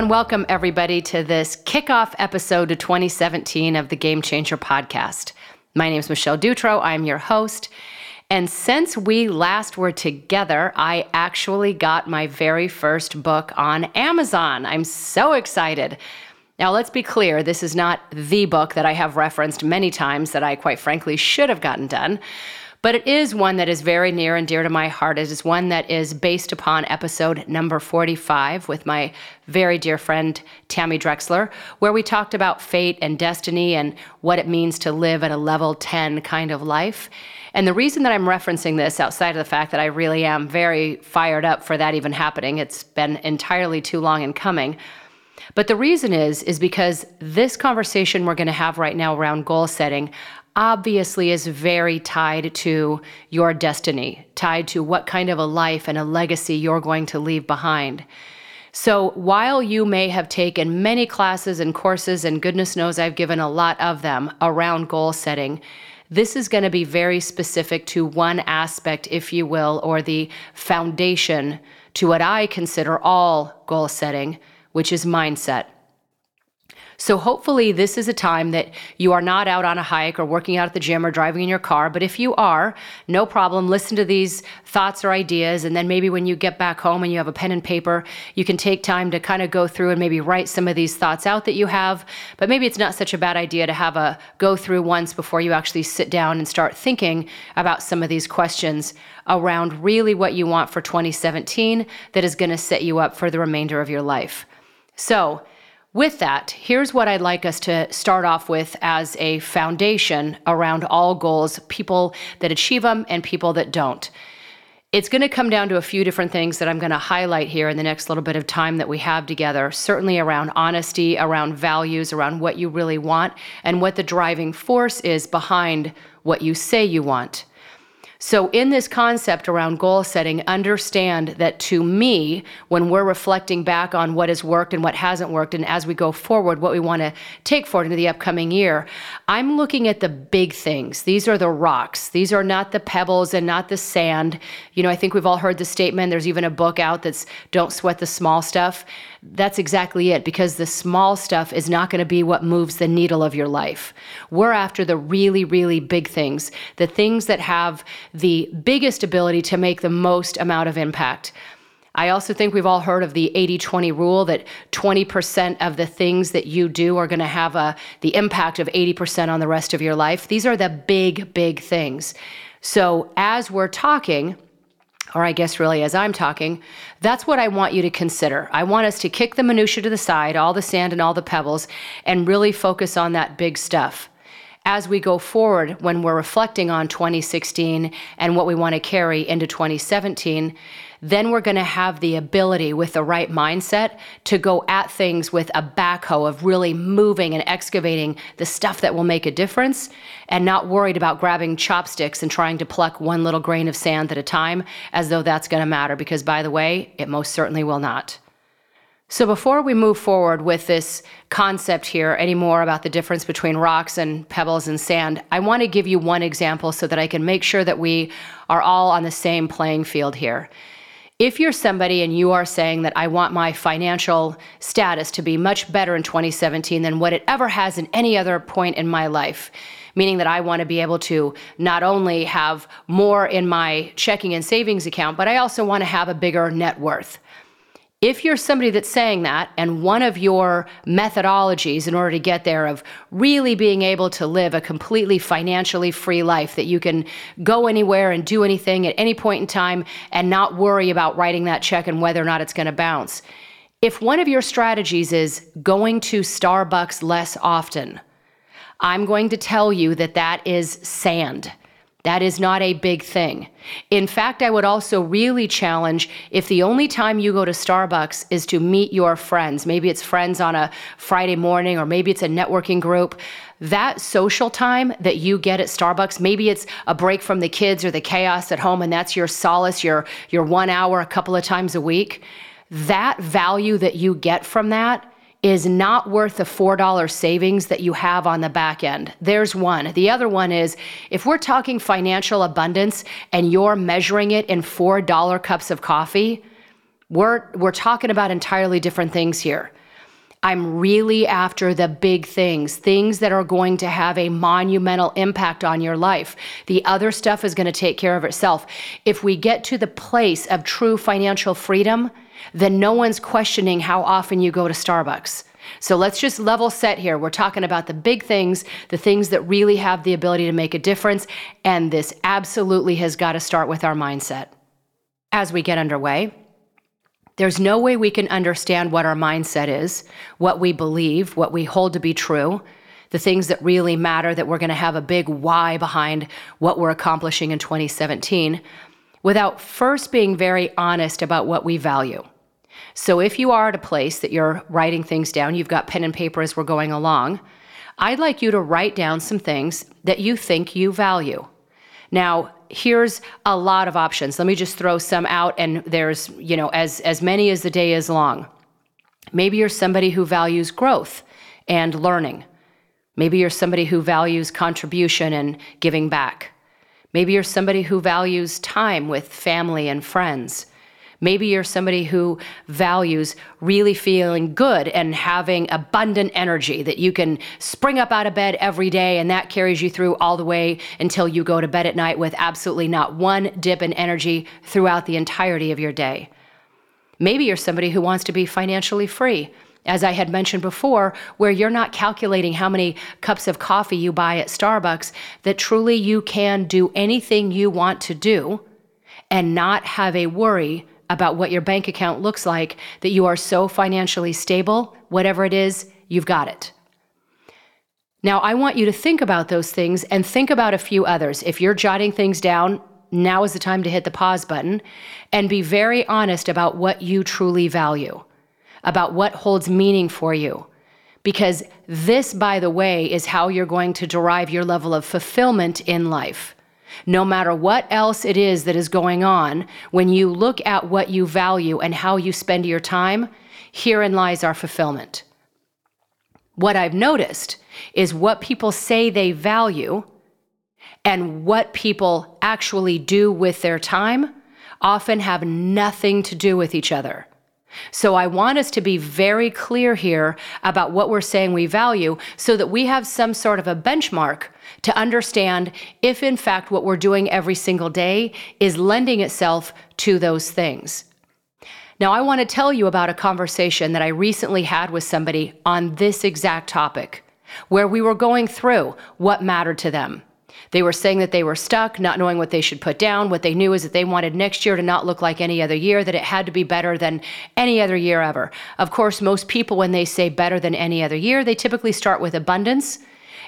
And welcome, everybody, to this kickoff episode to 2017 of the Game Changer podcast. My name is Michelle Dutro. I'm your host. And since we last were together, I actually got my very first book on Amazon. I'm so excited. Now, let's be clear this is not the book that I have referenced many times that I quite frankly should have gotten done. But it is one that is very near and dear to my heart. It is one that is based upon episode number 45 with my very dear friend Tammy Drexler, where we talked about fate and destiny and what it means to live at a level 10 kind of life. And the reason that I'm referencing this, outside of the fact that I really am very fired up for that even happening, it's been entirely too long in coming. But the reason is is because this conversation we're going to have right now around goal setting obviously is very tied to your destiny, tied to what kind of a life and a legacy you're going to leave behind. So while you may have taken many classes and courses, and goodness knows I've given a lot of them around goal setting, this is going to be very specific to one aspect, if you will, or the foundation to what I consider all goal setting, which is mindset. So hopefully, this is a time that you are not out on a hike or working out at the gym or driving in your car. But if you are, no problem. Listen to these thoughts or ideas. And then maybe when you get back home and you have a pen and paper, you can take time to kind of go through and maybe write some of these thoughts out that you have. But maybe it's not such a bad idea to have a go through once before you actually sit down and start thinking about some of these questions around really what you want for 2017 that is going to set you up for the remainder of your life. So, with that, here's what I'd like us to start off with as a foundation around all goals people that achieve them and people that don't. It's going to come down to a few different things that I'm going to highlight here in the next little bit of time that we have together. Certainly around honesty, around values, around what you really want, and what the driving force is behind what you say you want. So, in this concept around goal setting, understand that to me, when we're reflecting back on what has worked and what hasn't worked, and as we go forward, what we want to take forward into the upcoming year, I'm looking at the big things. These are the rocks. These are not the pebbles and not the sand. You know, I think we've all heard the statement. There's even a book out that's Don't Sweat the Small Stuff. That's exactly it, because the small stuff is not going to be what moves the needle of your life. We're after the really, really big things, the things that have the biggest ability to make the most amount of impact. I also think we've all heard of the 80 20 rule that 20% of the things that you do are going to have a, the impact of 80% on the rest of your life. These are the big, big things. So, as we're talking, or I guess really as I'm talking, that's what I want you to consider. I want us to kick the minutia to the side, all the sand and all the pebbles, and really focus on that big stuff. As we go forward, when we're reflecting on 2016 and what we want to carry into 2017, then we're going to have the ability with the right mindset to go at things with a backhoe of really moving and excavating the stuff that will make a difference and not worried about grabbing chopsticks and trying to pluck one little grain of sand at a time as though that's going to matter because by the way, it most certainly will not. So, before we move forward with this concept here anymore about the difference between rocks and pebbles and sand, I want to give you one example so that I can make sure that we are all on the same playing field here. If you're somebody and you are saying that I want my financial status to be much better in 2017 than what it ever has in any other point in my life, meaning that I want to be able to not only have more in my checking and savings account, but I also want to have a bigger net worth. If you're somebody that's saying that, and one of your methodologies in order to get there of really being able to live a completely financially free life, that you can go anywhere and do anything at any point in time and not worry about writing that check and whether or not it's going to bounce. If one of your strategies is going to Starbucks less often, I'm going to tell you that that is sand. That is not a big thing. In fact, I would also really challenge if the only time you go to Starbucks is to meet your friends, maybe it's friends on a Friday morning or maybe it's a networking group, that social time that you get at Starbucks, maybe it's a break from the kids or the chaos at home and that's your solace, your your 1 hour a couple of times a week. That value that you get from that is not worth the $4 savings that you have on the back end. There's one. The other one is if we're talking financial abundance and you're measuring it in $4 cups of coffee, We're, we're talking about entirely different things here. I'm really after the big things, things that are going to have a monumental impact on your life. The other stuff is going to take care of itself. If we get to the place of true financial freedom, then no one's questioning how often you go to Starbucks. So let's just level set here. We're talking about the big things, the things that really have the ability to make a difference. And this absolutely has got to start with our mindset. As we get underway, there's no way we can understand what our mindset is, what we believe, what we hold to be true, the things that really matter, that we're going to have a big why behind what we're accomplishing in 2017, without first being very honest about what we value. So if you are at a place that you're writing things down, you've got pen and paper as we're going along, I'd like you to write down some things that you think you value. Now, here's a lot of options. Let me just throw some out and there's, you know, as as many as the day is long. Maybe you're somebody who values growth and learning. Maybe you're somebody who values contribution and giving back. Maybe you're somebody who values time with family and friends. Maybe you're somebody who values really feeling good and having abundant energy that you can spring up out of bed every day and that carries you through all the way until you go to bed at night with absolutely not one dip in energy throughout the entirety of your day. Maybe you're somebody who wants to be financially free as I had mentioned before, where you're not calculating how many cups of coffee you buy at Starbucks, that truly you can do anything you want to do and not have a worry about what your bank account looks like, that you are so financially stable, whatever it is, you've got it. Now, I want you to think about those things and think about a few others. If you're jotting things down, now is the time to hit the pause button and be very honest about what you truly value, about what holds meaning for you. Because this, by the way, is how you're going to derive your level of fulfillment in life. No matter what else it is that is going on, when you look at what you value and how you spend your time, herein lies our fulfillment. What I've noticed is what people say they value and what people actually do with their time often have nothing to do with each other. So I want us to be very clear here about what we're saying we value so that we have some sort of a benchmark to understand if, in fact, what we're doing every single day is lending itself to those things. Now, I want to tell you about a conversation that I recently had with somebody on this exact topic, where we were going through what mattered to them. They were saying that they were stuck, not knowing what they should put down. What they knew is that they wanted next year to not look like any other year, that it had to be better than any other year ever. Of course, most people, when they say better than any other year, they typically start with abundance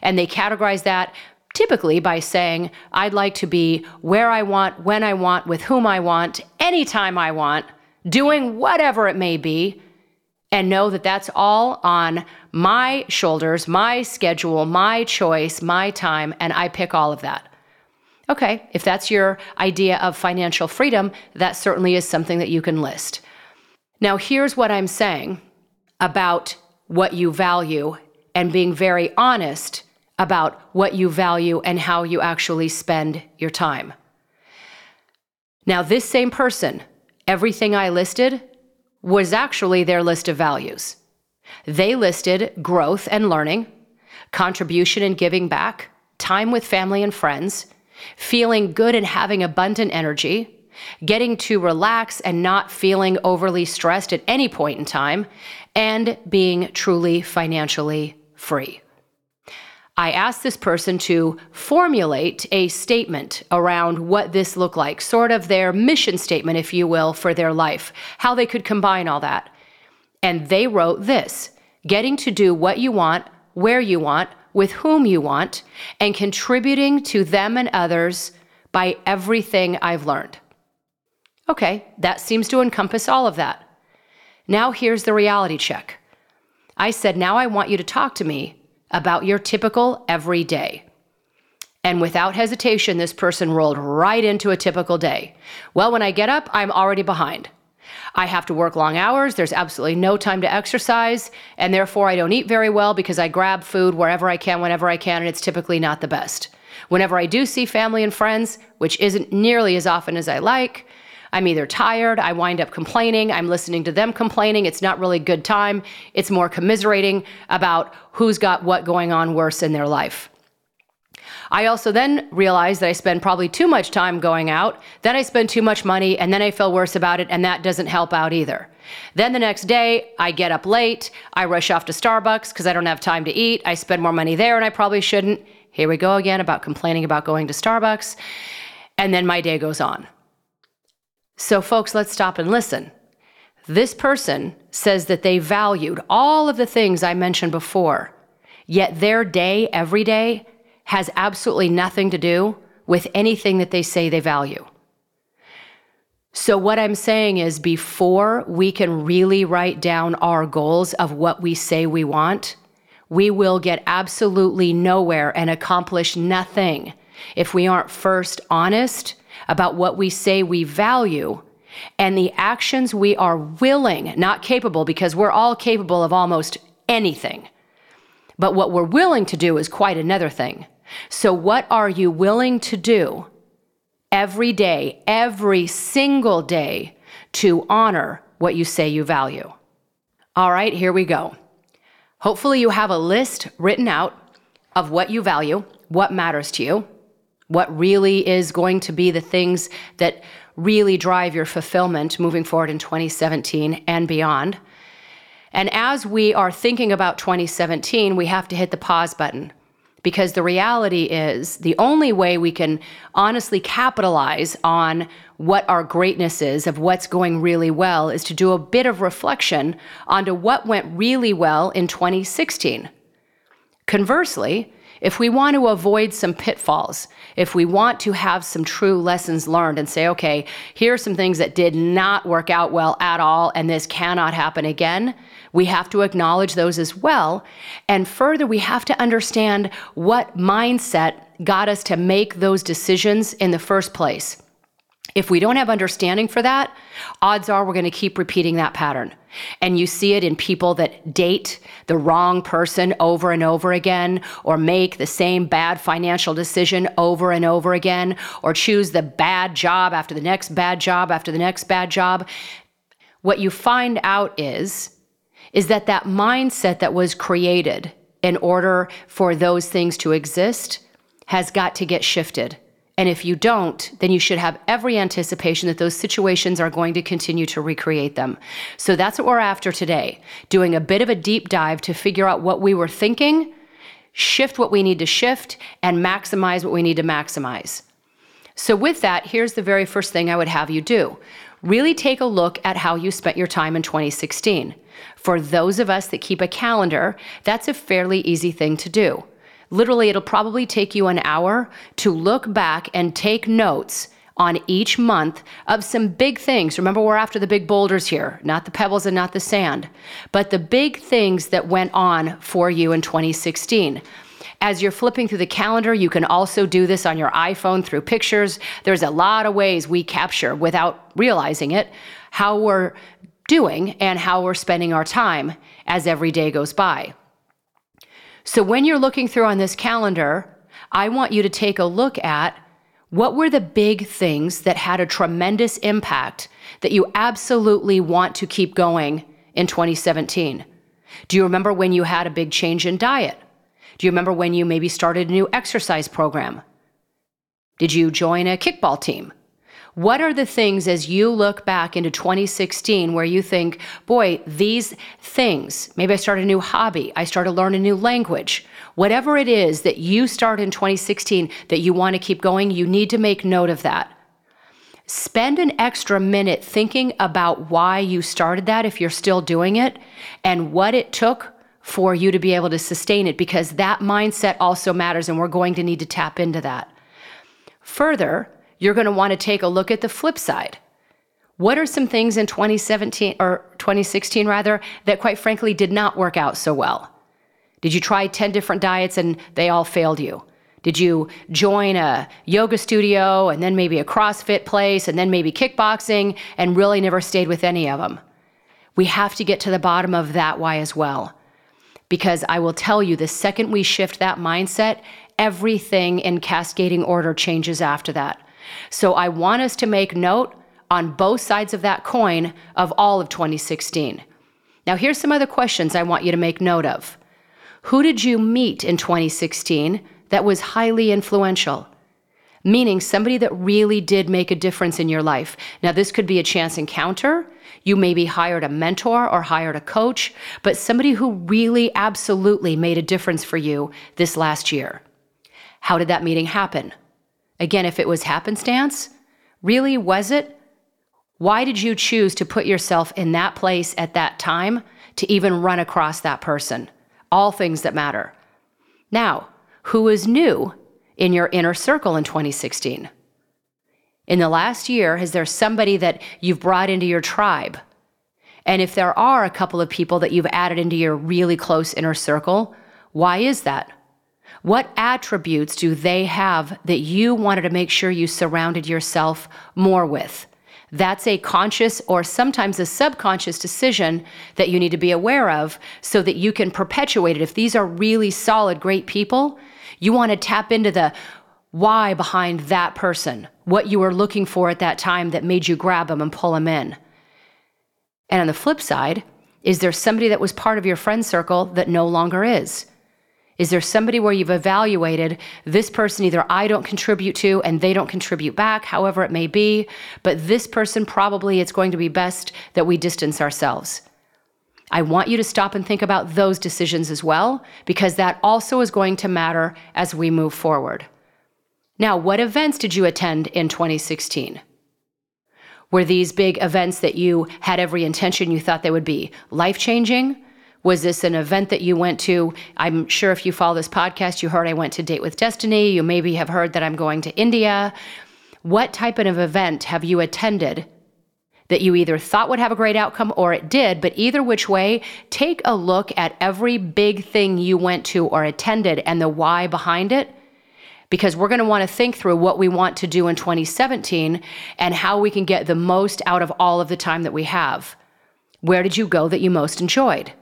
and they categorize that typically by saying, I'd like to be where I want, when I want, with whom I want, anytime I want, doing whatever it may be, and know that that's all on my shoulders, my schedule, my choice, my time, and I pick all of that. Okay, if that's your idea of financial freedom, that certainly is something that you can list. Now, here's what I'm saying about what you value and being very honest about what you value and how you actually spend your time. Now, this same person, everything I listed was actually their list of values. They listed growth and learning, contribution and giving back, time with family and friends, feeling good and having abundant energy, getting to relax and not feeling overly stressed at any point in time, and being truly financially free. I asked this person to formulate a statement around what this looked like, sort of their mission statement, if you will, for their life, how they could combine all that. And they wrote this getting to do what you want, where you want, with whom you want, and contributing to them and others by everything I've learned. Okay, that seems to encompass all of that. Now here's the reality check. I said, Now I want you to talk to me about your typical everyday. And without hesitation, this person rolled right into a typical day. Well, when I get up, I'm already behind. I have to work long hours. There's absolutely no time to exercise. And therefore, I don't eat very well because I grab food wherever I can, whenever I can, and it's typically not the best. Whenever I do see family and friends, which isn't nearly as often as I like, I'm either tired, I wind up complaining, I'm listening to them complaining, it's not really good time, it's more commiserating about who's got what going on worse in their life. I also then realized that I spend probably too much time going out, then I spend too much money, and then I feel worse about it, and that doesn't help out either. Then the next day, I get up late, I rush off to Starbucks because I don't have time to eat, I spend more money there, and I probably shouldn't. Here we go again about complaining about going to Starbucks. And then my day goes on. So, folks, let's stop and listen. This person says that they valued all of the things I mentioned before, yet their day, every day, has absolutely nothing to do with anything that they say they value. So, what I'm saying is, before we can really write down our goals of what we say we want, we will get absolutely nowhere and accomplish nothing if we aren't first honest about what we say we value and the actions we are willing, not capable, because we're all capable of almost anything. But what we're willing to do is quite another thing. So, what are you willing to do every day, every single day, to honor what you say you value? All right, here we go. Hopefully, you have a list written out of what you value, what matters to you, what really is going to be the things that really drive your fulfillment moving forward in 2017 and beyond. And as we are thinking about 2017, we have to hit the pause button because the reality is the only way we can honestly capitalize on what our greatness is, of what's going really well, is to do a bit of reflection onto what went really well in 2016. Conversely, if we want to avoid some pitfalls, if we want to have some true lessons learned and say, okay, here are some things that did not work out well at all, and this cannot happen again, we have to acknowledge those as well. And further, we have to understand what mindset got us to make those decisions in the first place. If we don't have understanding for that, odds are we're going to keep repeating that pattern. And you see it in people that date the wrong person over and over again, or make the same bad financial decision over and over again, or choose the bad job after the next bad job after the next bad job. What you find out is is that that mindset that was created in order for those things to exist has got to get shifted. And if you don't, then you should have every anticipation that those situations are going to continue to recreate them. So that's what we're after today doing a bit of a deep dive to figure out what we were thinking, shift what we need to shift, and maximize what we need to maximize. So, with that, here's the very first thing I would have you do really take a look at how you spent your time in 2016. For those of us that keep a calendar, that's a fairly easy thing to do. Literally, it'll probably take you an hour to look back and take notes on each month of some big things. Remember, we're after the big boulders here, not the pebbles and not the sand, but the big things that went on for you in 2016. As you're flipping through the calendar, you can also do this on your iPhone through pictures. There's a lot of ways we capture without realizing it how we're doing and how we're spending our time as every day goes by. So when you're looking through on this calendar, I want you to take a look at what were the big things that had a tremendous impact that you absolutely want to keep going in 2017? Do you remember when you had a big change in diet? Do you remember when you maybe started a new exercise program? Did you join a kickball team? What are the things as you look back into 2016 where you think, boy, these things, maybe I start a new hobby, I start to learn a new language, whatever it is that you start in 2016 that you want to keep going, you need to make note of that. Spend an extra minute thinking about why you started that if you're still doing it and what it took for you to be able to sustain it because that mindset also matters and we're going to need to tap into that. Further, you're going to want to take a look at the flip side. What are some things in 2017 or 2016 rather that quite frankly did not work out so well? Did you try 10 different diets and they all failed you? Did you join a yoga studio and then maybe a CrossFit place and then maybe kickboxing and really never stayed with any of them? We have to get to the bottom of that why as well. Because I will tell you, the second we shift that mindset, everything in cascading order changes after that. So I want us to make note on both sides of that coin of all of 2016. Now, here's some other questions I want you to make note of. Who did you meet in 2016 that was highly influential? Meaning somebody that really did make a difference in your life. Now, this could be a chance encounter. You maybe hired a mentor or hired a coach, but somebody who really absolutely made a difference for you this last year. How did that meeting happen? Again, if it was happenstance, really was it? Why did you choose to put yourself in that place at that time to even run across that person? All things that matter. Now, who is new in your inner circle in 2016? In the last year, is there somebody that you've brought into your tribe? And if there are a couple of people that you've added into your really close inner circle, why is that? What attributes do they have that you wanted to make sure you surrounded yourself more with? That's a conscious or sometimes a subconscious decision that you need to be aware of so that you can perpetuate it. If these are really solid, great people, you want to tap into the why behind that person, what you were looking for at that time that made you grab them and pull them in. And on the flip side, is there somebody that was part of your friend circle that no longer is? Is there somebody where you've evaluated this person either I don't contribute to and they don't contribute back, however it may be, but this person probably it's going to be best that we distance ourselves? I want you to stop and think about those decisions as well, because that also is going to matter as we move forward. Now, what events did you attend in 2016? Were these big events that you had every intention you thought they would be life changing? Was this an event that you went to? I'm sure if you follow this podcast, you heard I went to Date with Destiny. You maybe have heard that I'm going to India. What type of event have you attended that you either thought would have a great outcome or it did, but either which way, take a look at every big thing you went to or attended and the why behind it. Because we're going to want to think through what we want to do in 2017 and how we can get the most out of all of the time that we have. Where did you go that you most enjoyed?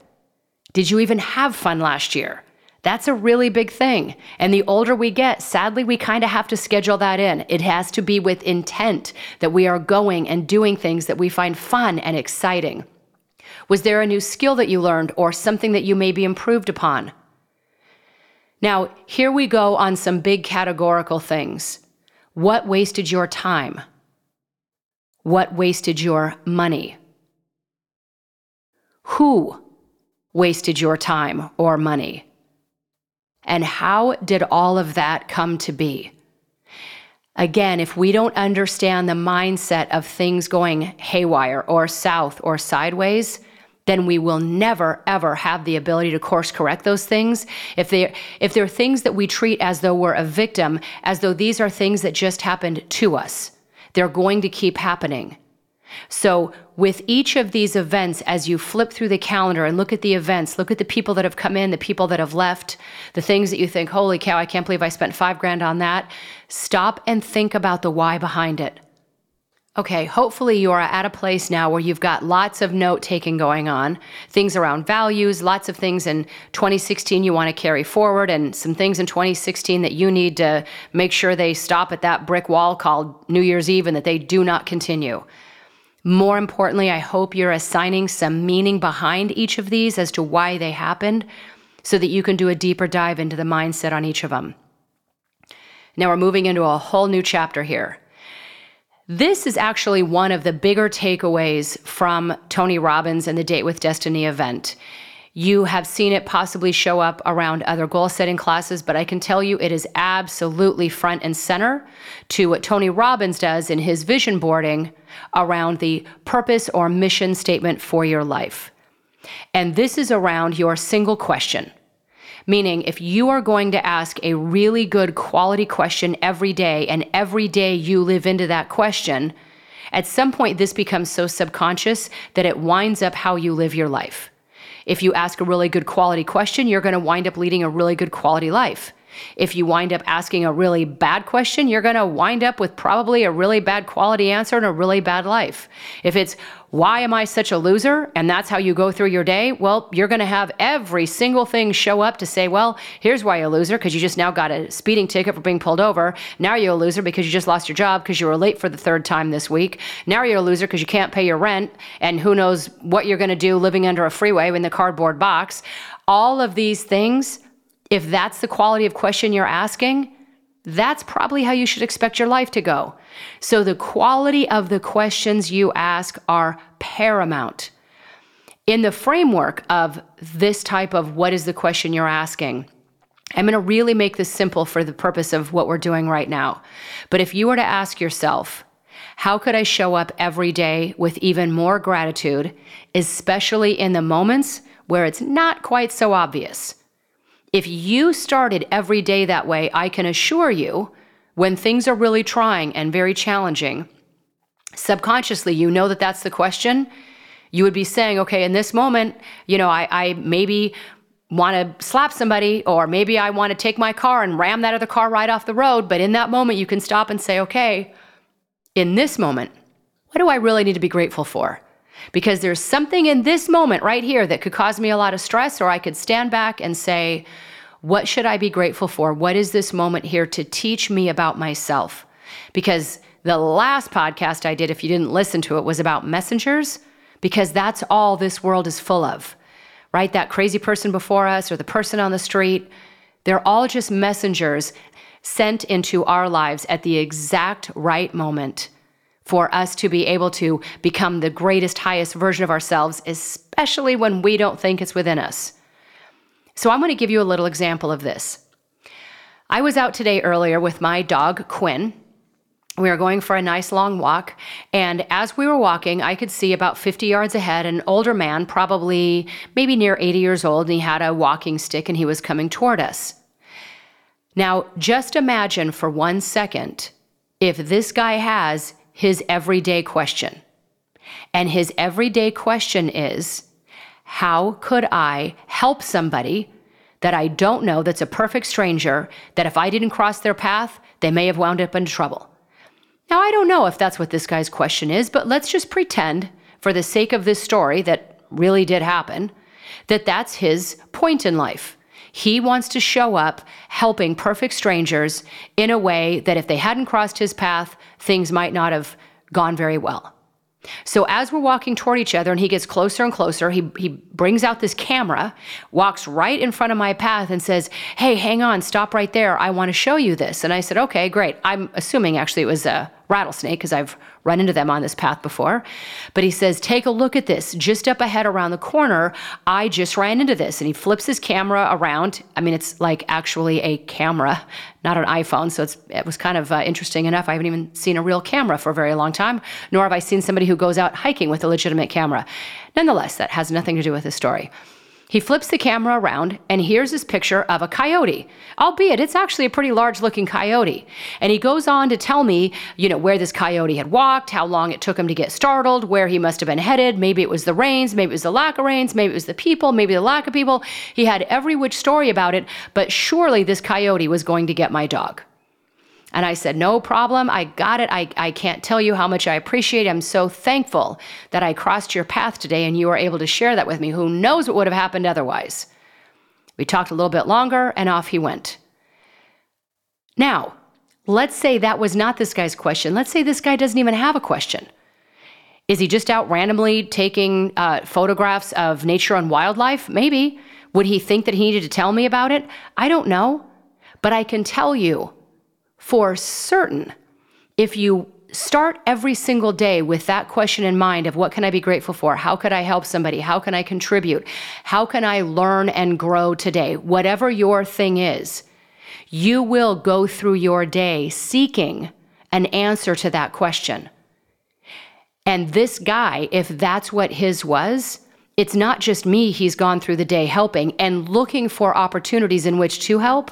Did you even have fun last year? That's a really big thing. And the older we get, sadly, we kind of have to schedule that in. It has to be with intent that we are going and doing things that we find fun and exciting. Was there a new skill that you learned or something that you maybe improved upon? Now, here we go on some big categorical things. What wasted your time? What wasted your money? Who wasted your time or money? And how did all of that come to be? Again, if we don't understand the mindset of things going haywire or south or sideways, then we will never ever have the ability to course correct those things. If they if they're things that we treat as though we're a victim, as though these are things that just happened to us, they're going to keep happening. So, with each of these events, as you flip through the calendar and look at the events, look at the people that have come in, the people that have left, the things that you think, holy cow, I can't believe I spent five grand on that, stop and think about the why behind it. Okay, hopefully you are at a place now where you've got lots of note taking going on, things around values, lots of things in 2016 you want to carry forward, and some things in 2016 that you need to make sure they stop at that brick wall called New Year's Eve and that they do not continue. More importantly, I hope you're assigning some meaning behind each of these as to why they happened so that you can do a deeper dive into the mindset on each of them. Now we're moving into a whole new chapter here. This is actually one of the bigger takeaways from Tony Robbins and the Date with Destiny event. You have seen it possibly show up around other goal setting classes, but I can tell you it is absolutely front and center to what Tony Robbins does in his vision boarding around the purpose or mission statement for your life. And this is around your single question. Meaning, if you are going to ask a really good quality question every day, and every day you live into that question, at some point this becomes so subconscious that it winds up how you live your life. If you ask a really good quality question, you're going to wind up leading a really good quality life. If you wind up asking a really bad question, you're going to wind up with probably a really bad quality answer and a really bad life. If it's, why am I such a loser? And that's how you go through your day. Well, you're going to have every single thing show up to say, well, here's why you're a loser because you just now got a speeding ticket for being pulled over. Now you're a loser because you just lost your job because you were late for the third time this week. Now you're a loser because you can't pay your rent. And who knows what you're going to do living under a freeway in the cardboard box. All of these things, if that's the quality of question you're asking, that's probably how you should expect your life to go. So the quality of the questions you ask are paramount. In the framework of this type of what is the question you're asking, I'm going to really make this simple for the purpose of what we're doing right now. But if you were to ask yourself, how could I show up every day with even more gratitude, especially in the moments where it's not quite so obvious? If you started every day that way, I can assure you, when things are really trying and very challenging, subconsciously you know that that's the question. You would be saying, okay, in this moment, you know, I, I maybe want to slap somebody, or maybe I want to take my car and ram that other car right off the road. But in that moment, you can stop and say, okay, in this moment, what do I really need to be grateful for? Because there's something in this moment right here that could cause me a lot of stress, or I could stand back and say, What should I be grateful for? What is this moment here to teach me about myself? Because the last podcast I did, if you didn't listen to it, was about messengers, because that's all this world is full of, right? That crazy person before us or the person on the street, they're all just messengers sent into our lives at the exact right moment for us to be able to become the greatest, highest version of ourselves, especially when we don't think it's within us. So, I'm going to give you a little example of this. I was out today earlier with my dog, Quinn. We were going for a nice long walk, and as we were walking, I could see about 50 yards ahead an older man, probably maybe near 80 years old, and he had a walking stick and he was coming toward us. Now, just imagine for one second if this guy has his everyday question. And his everyday question is How could I help somebody that I don't know that's a perfect stranger that if I didn't cross their path, they may have wound up in trouble? Now, I don't know if that's what this guy's question is, but let's just pretend, for the sake of this story that really did happen, that that's his point in life. He wants to show up helping perfect strangers in a way that if they hadn't crossed his path, things might not have gone very well. So as we're walking toward each other and he gets closer and closer, he, he brings out this camera, walks right in front of my path and says, Hey, hang on, stop right there. I want to show you this. And I said, Okay, great. I'm assuming actually it was a rattlesnake because I've run into them on this path before. But he says, Take a look at this. Just up ahead around the corner, I just ran into this. And he flips his camera around. I mean, it's like actually a camera, not an iPhone. So it was kind of uh, interesting enough. I haven't even seen a real camera for a very long time, nor have I seen somebody who goes out hiking with a legitimate camera. Nonetheless, that has nothing to do with the story. He flips the camera around, and here's his picture of a coyote, albeit it's actually a pretty large looking coyote. And he goes on to tell me, you know, where this coyote had walked, how long it took him to get startled, where he must have been headed. Maybe it was the rains, maybe it was the lack of rains, maybe it was the people, maybe the lack of people. He had every which story about it, but surely this coyote was going to get my dog. And I said, No problem. I got it. I, I can't tell you how much I appreciate it. I'm so thankful that I crossed your path today and you were able to share that with me. Who knows what would have happened otherwise? We talked a little bit longer and off he went. Now, let's say that was not this guy's question. Let's say this guy doesn't even have a question. Is he just out randomly taking uh, photographs of nature and wildlife? Maybe. Would he think that he needed to tell me about it? I don't know. But I can tell you for certain, if you start every single day with that question in mind of what can I be grateful for? How could I help somebody? How can I contribute? How can I learn and grow today? Whatever your thing is, you will go through your day seeking an answer to that question. And this guy, if that's what his was, it's not just me he's gone through the day helping and looking for opportunities in which to help.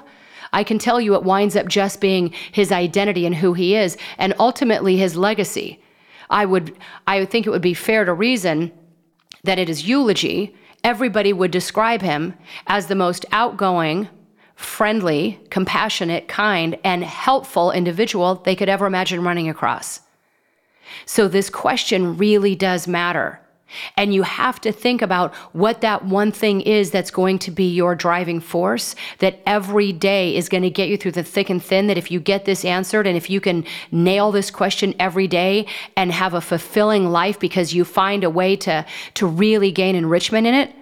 I can tell you it winds up just being his identity and who he is, and ultimately his legacy. I would, I would think it would be fair to reason that at his eulogy, everybody would describe him as the most outgoing, friendly, compassionate, kind, and helpful individual they could ever imagine running across. So, this question really does matter. And you have to think about what that one thing is that's going to be your driving force, that every day is going to get you through the thick and thin. That if you get this answered and if you can nail this question every day and have a fulfilling life because you find a way to, to really gain enrichment in it,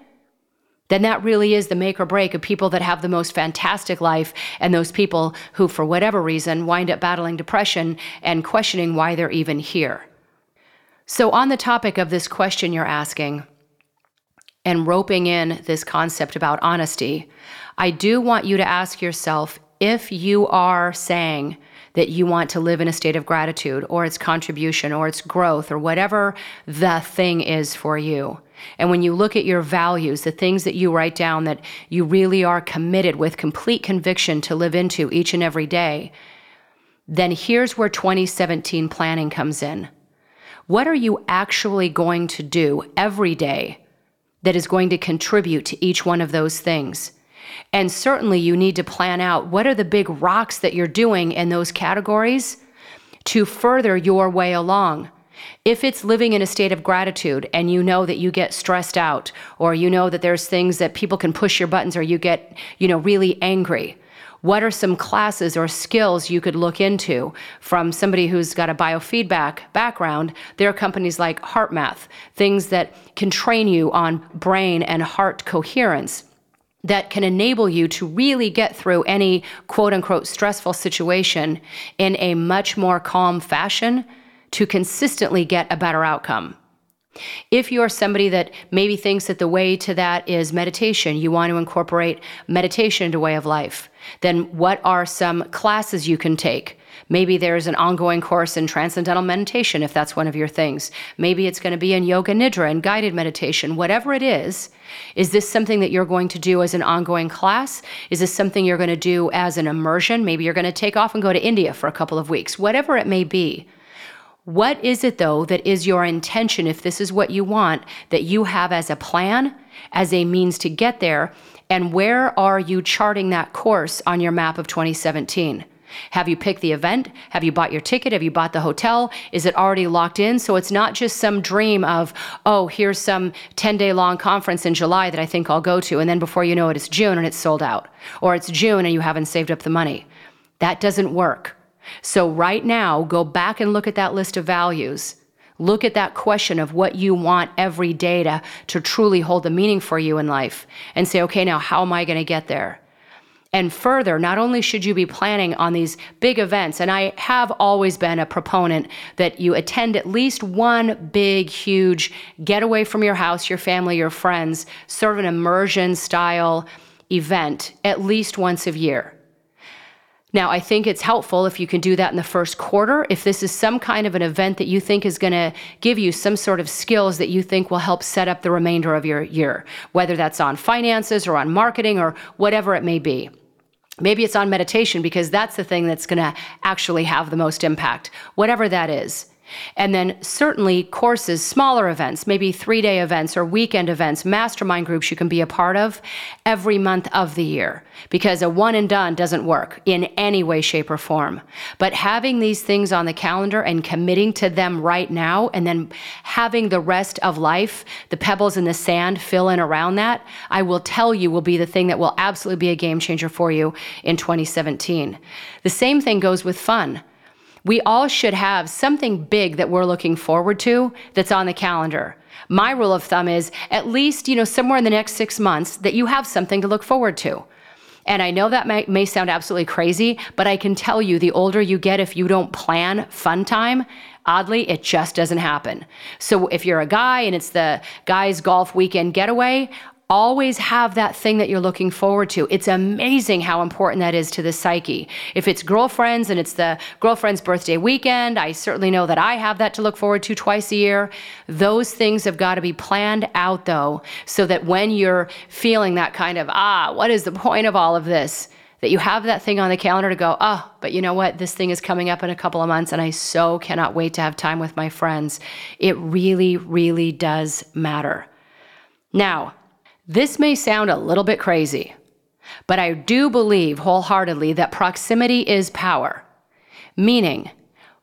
then that really is the make or break of people that have the most fantastic life and those people who, for whatever reason, wind up battling depression and questioning why they're even here. So, on the topic of this question you're asking, and roping in this concept about honesty, I do want you to ask yourself if you are saying that you want to live in a state of gratitude or its contribution or its growth or whatever the thing is for you. And when you look at your values, the things that you write down that you really are committed with complete conviction to live into each and every day, then here's where 2017 planning comes in. What are you actually going to do every day that is going to contribute to each one of those things? And certainly you need to plan out what are the big rocks that you're doing in those categories to further your way along. If it's living in a state of gratitude and you know that you get stressed out or you know that there's things that people can push your buttons or you get, you know, really angry, what are some classes or skills you could look into from somebody who's got a biofeedback background? There are companies like HeartMath, things that can train you on brain and heart coherence that can enable you to really get through any quote unquote stressful situation in a much more calm fashion to consistently get a better outcome. If you're somebody that maybe thinks that the way to that is meditation, you want to incorporate meditation into way of life, then what are some classes you can take? Maybe there's an ongoing course in transcendental meditation if that's one of your things. Maybe it's going to be in yoga nidra and guided meditation. Whatever it is, is this something that you're going to do as an ongoing class? Is this something you're going to do as an immersion? Maybe you're going to take off and go to India for a couple of weeks. Whatever it may be. What is it, though, that is your intention, if this is what you want, that you have as a plan, as a means to get there? And where are you charting that course on your map of 2017? Have you picked the event? Have you bought your ticket? Have you bought the hotel? Is it already locked in? So it's not just some dream of, oh, here's some 10 day long conference in July that I think I'll go to. And then before you know it, it's June and it's sold out. Or it's June and you haven't saved up the money. That doesn't work. So, right now, go back and look at that list of values. Look at that question of what you want every day to, to truly hold the meaning for you in life and say, okay, now how am I going to get there? And further, not only should you be planning on these big events, and I have always been a proponent that you attend at least one big, huge get away from your house, your family, your friends, sort of an immersion style event at least once a year. Now, I think it's helpful if you can do that in the first quarter. If this is some kind of an event that you think is going to give you some sort of skills that you think will help set up the remainder of your year, whether that's on finances or on marketing or whatever it may be. Maybe it's on meditation because that's the thing that's going to actually have the most impact, whatever that is. And then certainly courses, smaller events, maybe three day events or weekend events, mastermind groups you can be a part of every month of the year because a one and done doesn't work in any way, shape, or form. But having these things on the calendar and committing to them right now and then having the rest of life, the pebbles in the sand fill in around that, I will tell you will be the thing that will absolutely be a game changer for you in 2017. The same thing goes with fun we all should have something big that we're looking forward to that's on the calendar. My rule of thumb is at least, you know, somewhere in the next six months that you have something to look forward to. And I know that may, may sound absolutely crazy, but I can tell you the older you get, if you don't plan fun time, oddly, it just doesn't happen. So if you're a guy and it's the guy's golf weekend getaway, always have that thing that you're looking forward to. It's amazing how important that is to the psyche. If it's girlfriends and it's the girlfriend's birthday weekend, I certainly know that I have that to look forward to twice a year. Those things have got to be planned out though, so that when you're feeling that kind of, ah, what is the point of all of this? That you have that thing on the calendar to go, oh, but you know what? This thing is coming up in a couple of months, and I so cannot wait to have time with my friends. It really, really does matter. Now, this may sound a little bit crazy, But I do believe wholeheartedly that proximity is power, meaning,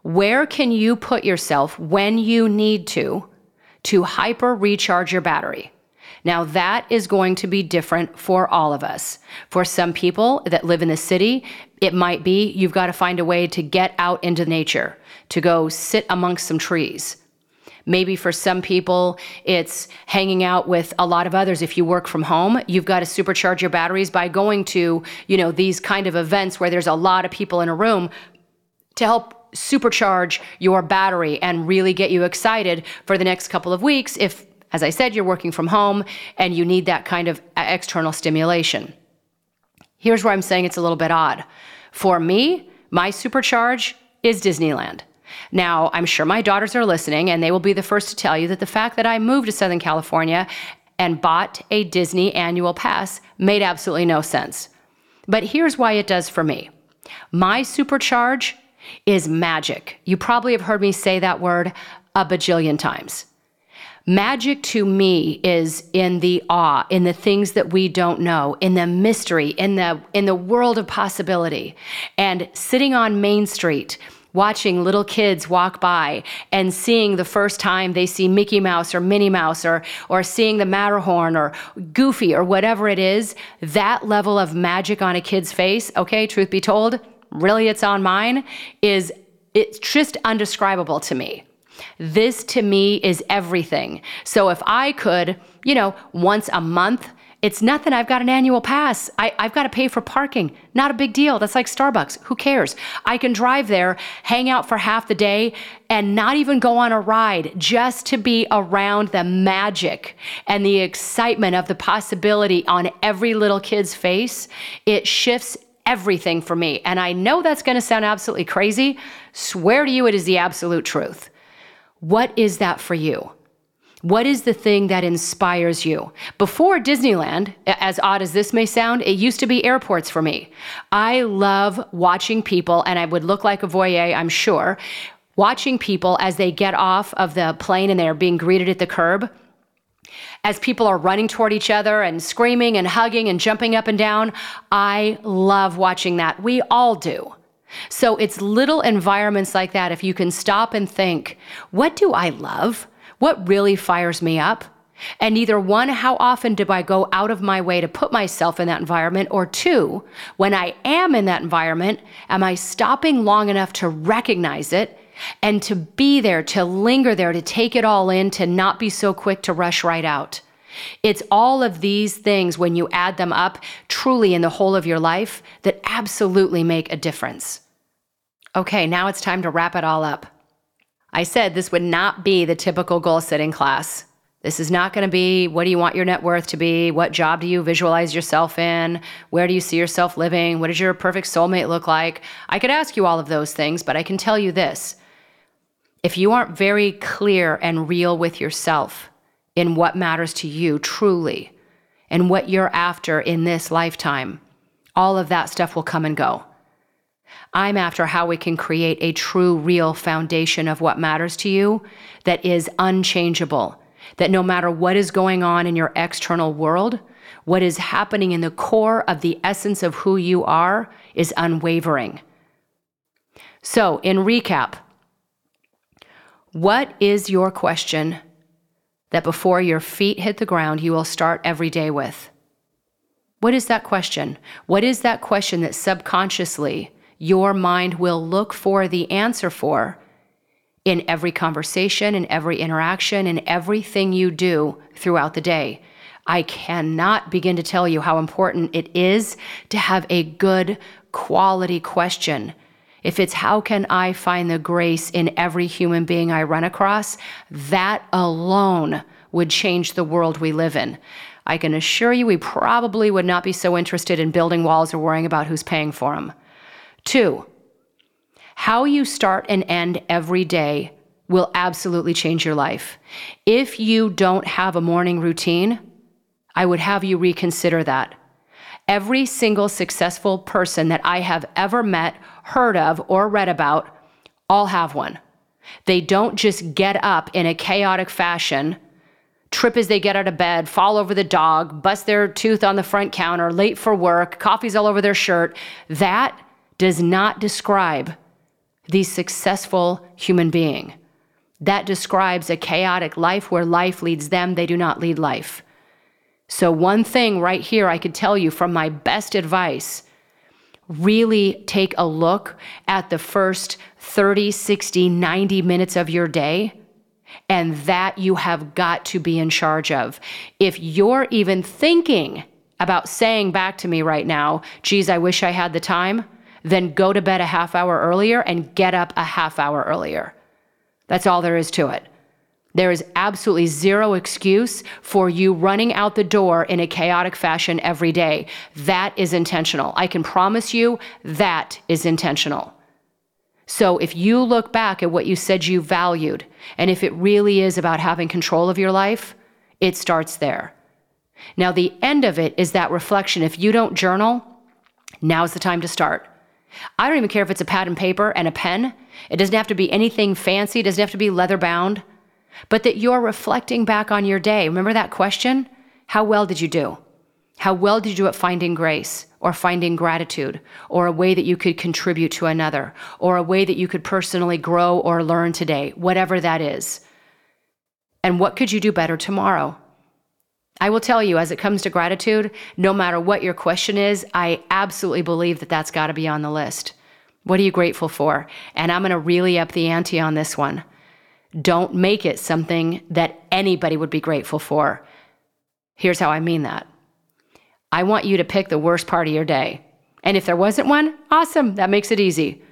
where can you put yourself when you need to to hyper recharge your battery? Now, that is going to be different for all of us. For some people that live in the city, it might be you've got to find a way to get out into nature, to go sit amongst some trees. Maybe for some people, it's hanging out with a lot of others. If you work from home, you've got to supercharge your batteries by going to, you know, these kind of events where there's a lot of people in a room to help supercharge your battery and really get you excited for the next couple of weeks if as I said, you're working from home and you need that kind of external stimulation. Here's where I'm saying it's a little bit odd. For me, my supercharge is Disneyland. Now, I'm sure my daughters are listening, and they will be the first to tell you that the fact that I moved to Southern California and bought a Disney annual pass made absolutely no sense. But here's why it does for me my supercharge is magic. You probably have heard me say that word a bajillion times. Magic to me is in the awe, in the things that we don't know, in the mystery, in the in the world of possibility. And sitting on Main Street watching little kids walk by and seeing the first time they see Mickey Mouse or Minnie Mouse or or seeing the Matterhorn or Goofy or whatever it is, that level of magic on a kid's face, okay, truth be told, really it's on mine, is it's just undescribable to me. This to me is everything. So if I could, you know, once a month, it's nothing. I've got an annual pass. I, have got to pay for parking. Not a big deal. That's like Starbucks. Who cares? I can drive there, hang out for half the day, and not even go on a ride just to be around the magic and the excitement of the possibility on every little kid's face. It shifts everything for me. And I know that's going to sound absolutely crazy. Swear to you, it is the absolute truth. What is that for you? What is the thing that inspires you? Before Disneyland, as odd as this may sound, it used to be airports for me. I love watching people, and I would look like a voyeur, I'm sure, watching people as they get off of the plane and they're being greeted at the curb. As people are running toward each other and screaming and hugging and jumping up and down, I love watching that. We all do. So it's little environments like that. If you can stop and think, what do I love? What really fires me up? And either one, how often do I go out of my way to put myself in that environment? Or two, when I am in that environment, am I stopping long enough to recognize it and to be there, to linger there, to take it all in, to not be so quick to rush right out? It's all of these things, when you add them up truly in the whole of your life, that absolutely make a difference. Okay, now it's time to wrap it all up. I said this would not be the typical goal setting class. This is not going to be what do you want your net worth to be? What job do you visualize yourself in? Where do you see yourself living? What does your perfect soulmate look like? I could ask you all of those things, but I can tell you this. If you aren't very clear and real with yourself in what matters to you truly and what you're after in this lifetime, all of that stuff will come and go. I'm after how we can create a true, real foundation of what matters to you that is unchangeable. That no matter what is going on in your external world, what is happening in the core of the essence of who you are is unwavering. So, in recap, what is your question that before your feet hit the ground, you will start every day with? What is that question? What is that question that subconsciously your mind will look for the answer for in every conversation, in every interaction, in everything you do throughout the day. I cannot begin to tell you how important it is to have a good quality question. If it's how can I find the grace in every human being I run across, that alone would change the world we live in. I can assure you we probably would not be so interested in building walls or worrying about who's paying for them. Two, how you start and end every day will absolutely change your life. If you don't have a morning routine, I would have you reconsider that. Every single successful person that I have ever met, heard of, or read about all have one. They don't just get up in a chaotic fashion trip as they get out of bed, fall over the dog, bust their tooth on the front counter, late for work, coffee's all over their shirt. That does not describe the successful human being. That describes a chaotic life where life leads them, they do not lead life. So, one thing right here I could tell you from my best advice really take a look at the first 30, 60, 90 minutes of your day. And that you have got to be in charge of. If you're even thinking about saying back to me right now, geez, I wish I had the time, then go to bed a half hour earlier and get up a half hour earlier. That's all there is to it. There is absolutely zero excuse for you running out the door in a chaotic fashion every day. That is intentional. I can promise you that is intentional. So if you look back at what you said you valued, and if it really is about having control of your life, it starts there. Now, the end of it is that reflection. If you don't journal, now's the time to start. I don't even care if it's a pad and paper and a pen. It doesn't have to be anything fancy, it doesn't have to be leather bound but that you're reflecting back on your day. Remember that question? How well did you do? How well did you do at finding grace or finding gratitude or a way that you could contribute to another or a way that you could personally grow or learn today, whatever that is? And what could you do better tomorrow? I will tell you, as it comes to gratitude, no matter what your question is, I absolutely believe that that's got to be on the list. What are you grateful for? And I'm going to really up the ante on this one. Don't make it something that anybody would be grateful for. Here's how I mean that I want you to pick the worst part of your day. And if there wasn't one, awesome, that makes it easy.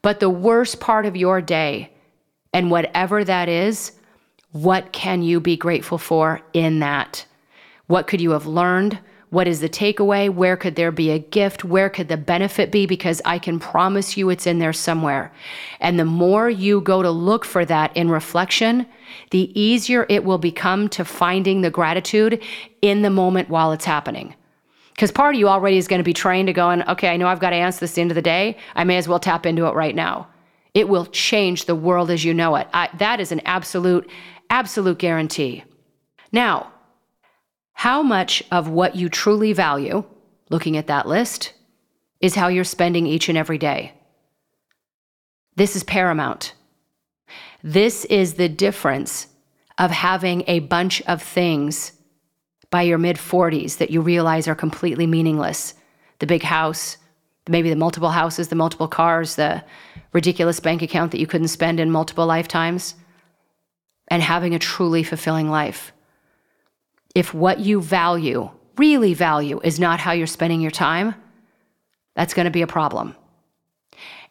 But the worst part of your day, and whatever that is, what can you be grateful for in that? What could you have learned? What is the takeaway? Where could there be a gift? Where could the benefit be? Because I can promise you it's in there somewhere. And the more you go to look for that in reflection, the easier it will become to finding the gratitude in the moment while it's happening. Because part of you already is going to be trained to going, okay, I know I've got to answer this at the end of the day. I may as well tap into it right now. It will change the world as you know it. I, that is an absolute, absolute guarantee. Now, how much of what you truly value, looking at that list, is how you're spending each and every day? This is paramount. This is the difference of having a bunch of things by your mid 40s that you realize are completely meaningless. The big house, maybe the multiple houses, the multiple cars, the ridiculous bank account that you couldn't spend in multiple lifetimes, and having a truly fulfilling life if what you value, really value, is not how you're spending your time, that's going to be a problem.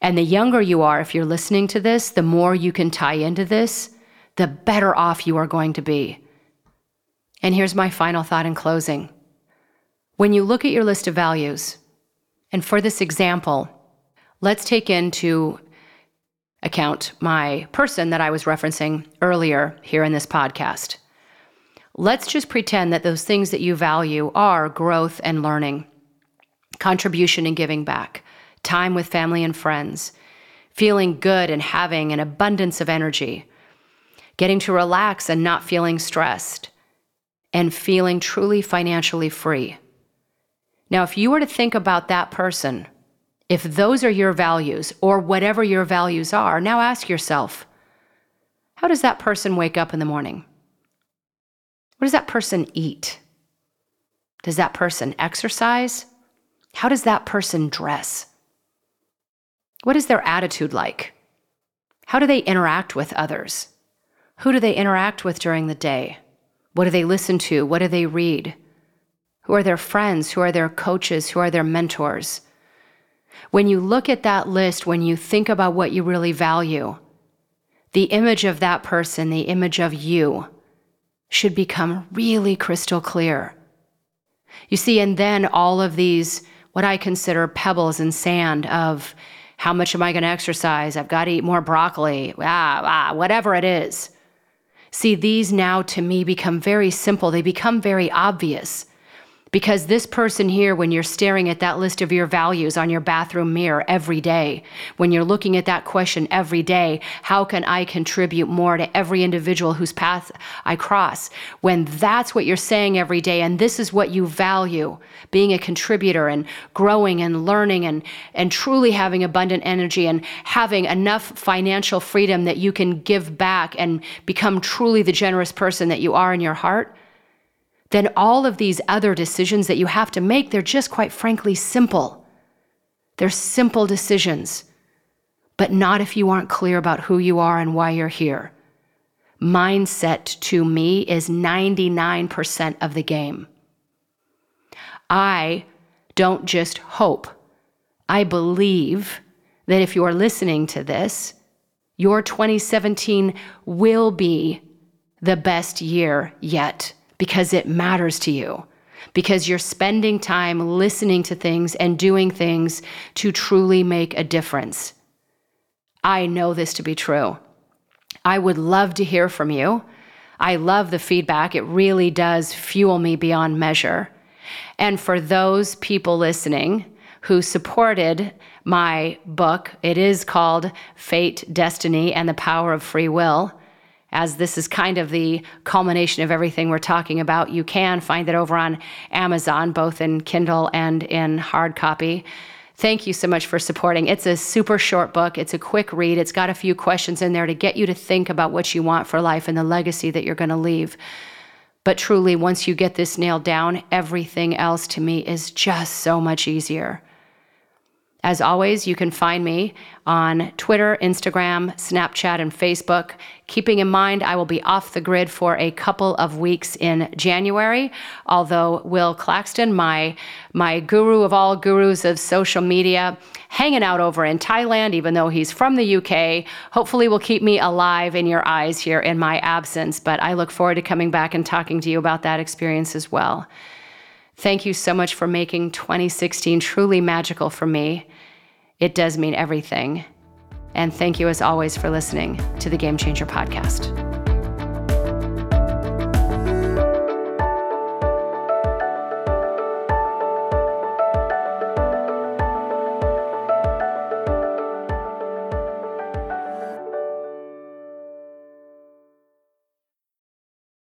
And the younger you are, if you're listening to this, the more you can tie into this, the better off you are going to be. And here's my final thought in closing. When you look at your list of values, and for this example, let's take into account my person that I was referencing earlier here in this podcast. Let's just pretend that those things that you value are growth and learning, contribution and giving back, time with family and friends, feeling good and having an abundance of energy, getting to relax and not feeling stressed, and feeling truly financially free. Now, if you were to think about that person, if those are your values or whatever your values are, now ask yourself how does that person wake up in the morning? What does that person eat? Does that person exercise? How does that person dress? What is their attitude like? How do they interact with others? Who do they interact with during the day? What do they listen to? What do they read? Who are their friends? Who are their coaches? Who are their mentors? When you look at that list, when you think about what you really value, the image of that person, the image of you, should become really crystal clear. You see, and then all of these, what I consider pebbles and sand of how much am I going to exercise? I've got to eat more broccoli, ah, ah, whatever it is. See, these now to me become very simple. They become very obvious Because this person here, when you're staring at that list of your values on your bathroom mirror every day, when you're looking at that question every day, how can I contribute more to every individual whose path I cross? When that's what you're saying every day, and this is what you value being a contributor and growing and learning and, and truly having abundant energy and having enough financial freedom that you can give back and become truly the generous person that you are in your heart then all of these other decisions that you have to make, they're just quite frankly simple. They're simple decisions, but not if you aren't clear about who you are and why you're here. Mindset to me is 99% of the game. I don't just hope, I believe that if you're listening to this, your 2017 will be the best year yet because it matters to you, because you're spending time listening to things and doing things to truly make a difference. I know this to be true. I would love to hear from you. I love the feedback. It really does fuel me beyond measure. And for those people listening who supported my book, it is called Fate, Destiny, and the Power of Free Will as this is kind of the culmination of everything we're talking about. You can find it over on Amazon, both in Kindle and in hard copy. Thank you so much for supporting. It's a super short book. It's a quick read. It's got a few questions in there to get you to think about what you want for life and the legacy that you're going to leave. But truly, once you get this nailed down, everything else to me is just so much easier. As always, you can find me on Twitter, Instagram, Snapchat, and Facebook. Keeping in mind, I will be off the grid for a couple of weeks in January. Although Will Claxton, my my guru of all gurus of social media, hanging out over in Thailand, even though he's from the UK, hopefully will keep me alive in your eyes here in my absence. But I look forward to coming back and talking to you about that experience as well. Thank you so much for making 2016 truly magical for me. It does mean everything. And thank you, as always, for listening to the Game Changer podcast.